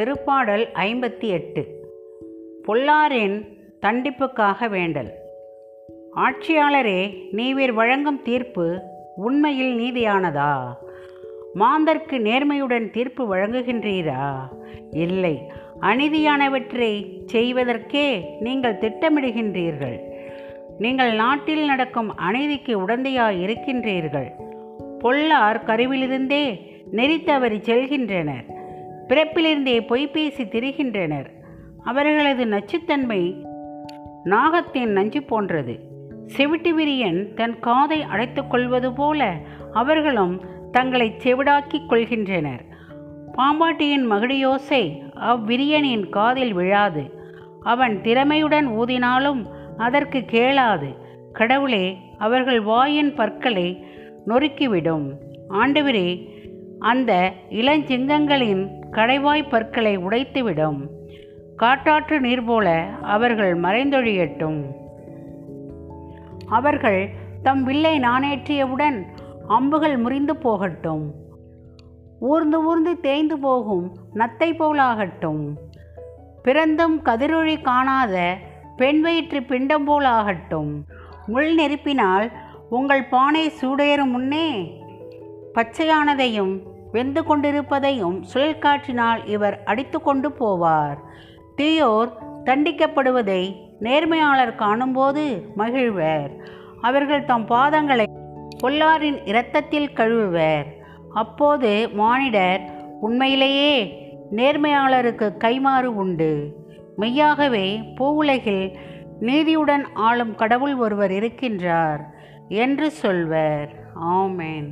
திருப்பாடல் ஐம்பத்தி எட்டு. பொல்லாரின் தண்டிப்புக்காக வேண்டல். ஆட்சியாளரே நீவீர் வழங்கும் தீர்ப்பு உண்மையில் நீதியானதா? மாந்தர்க்கு நேர்மையுடன் தீர்ப்பு வழங்குகின்றீரா? இல்லை. அநீதியானவற்றை செய்வதற்கே நீங்கள் திட்டமிடுகின்றீர்கள். நீங்கள் நாட்டில் நடக்கும் அநீதிக்கு உடந்தையாய் இருக்கின்றீர்கள் பொல்லார் கருவிலிருந்தே நெறி தவறி செல்கின்றனர். பிறப்பிலிருந்தே பொய் பேசி திரிகின்றனர். அவர்களது நச்சுத்தன்மை நாகத்தின் நஞ்சு போன்றது. செவிட்டு விரியன் தன் காதை அடைத்து கொள்வது போல அவர்களும் தங்களை செவிடாக்கிக் கொள்கின்றனர். பாம்பாட்டியின் மகிழியோசை அவ்விரியனின் காதில் விழாது. அவன் திறமையுடன் ஊதினாலும் அதற்கு கேளாது. கடவுளே அவர்கள் வாயின் பற்களை நொறுக்கிவிடும். ஆண்டவரே அந்த இளஞ்சிங்கங்களின் கடைவாய் பற்களை உடைத்துவிடும். காட்டாற்று நீர் போல அவர்கள் மறைந்தொழியட்டும். அவர்கள் தம் வில்லை நாணேற்றியவுடன் அம்புகள் முறிந்து போகட்டும். ஊர்ந்து ஊர்ந்து தேய்ந்து போகும் நத்தை போலாகட்டும். பிறந்தும் கதிரொளி காணாத பெண் வயிற்று பிண்டம் போலாகட்டும். முள் நெருப்பினால் உங்கள் பானை சூடேறும் முன்னே பச்சையானதையும் வெந்து கொண்டிருப்பதையும் சுழல்காற்றினால் இவர் அடித்து கொண்டு போவார். தீயோர் தண்டிக்கப்படுவதை நேர்மையாளர் காணும்போது மகிழ்வர். அவர்கள் தம் பாதங்களை பொல்லாரின் இரத்தத்தில் கழுவுவர். அப்போது மானிடர் உண்மையிலேயே நேர்மையாளருக்கு கைமாறு உண்டு. மெய்யாகவே பூவுலகில் நீதியுடன் ஆளும் கடவுள் ஒருவர் இருக்கின்றார் என்று சொல்வர். ஆமேன்.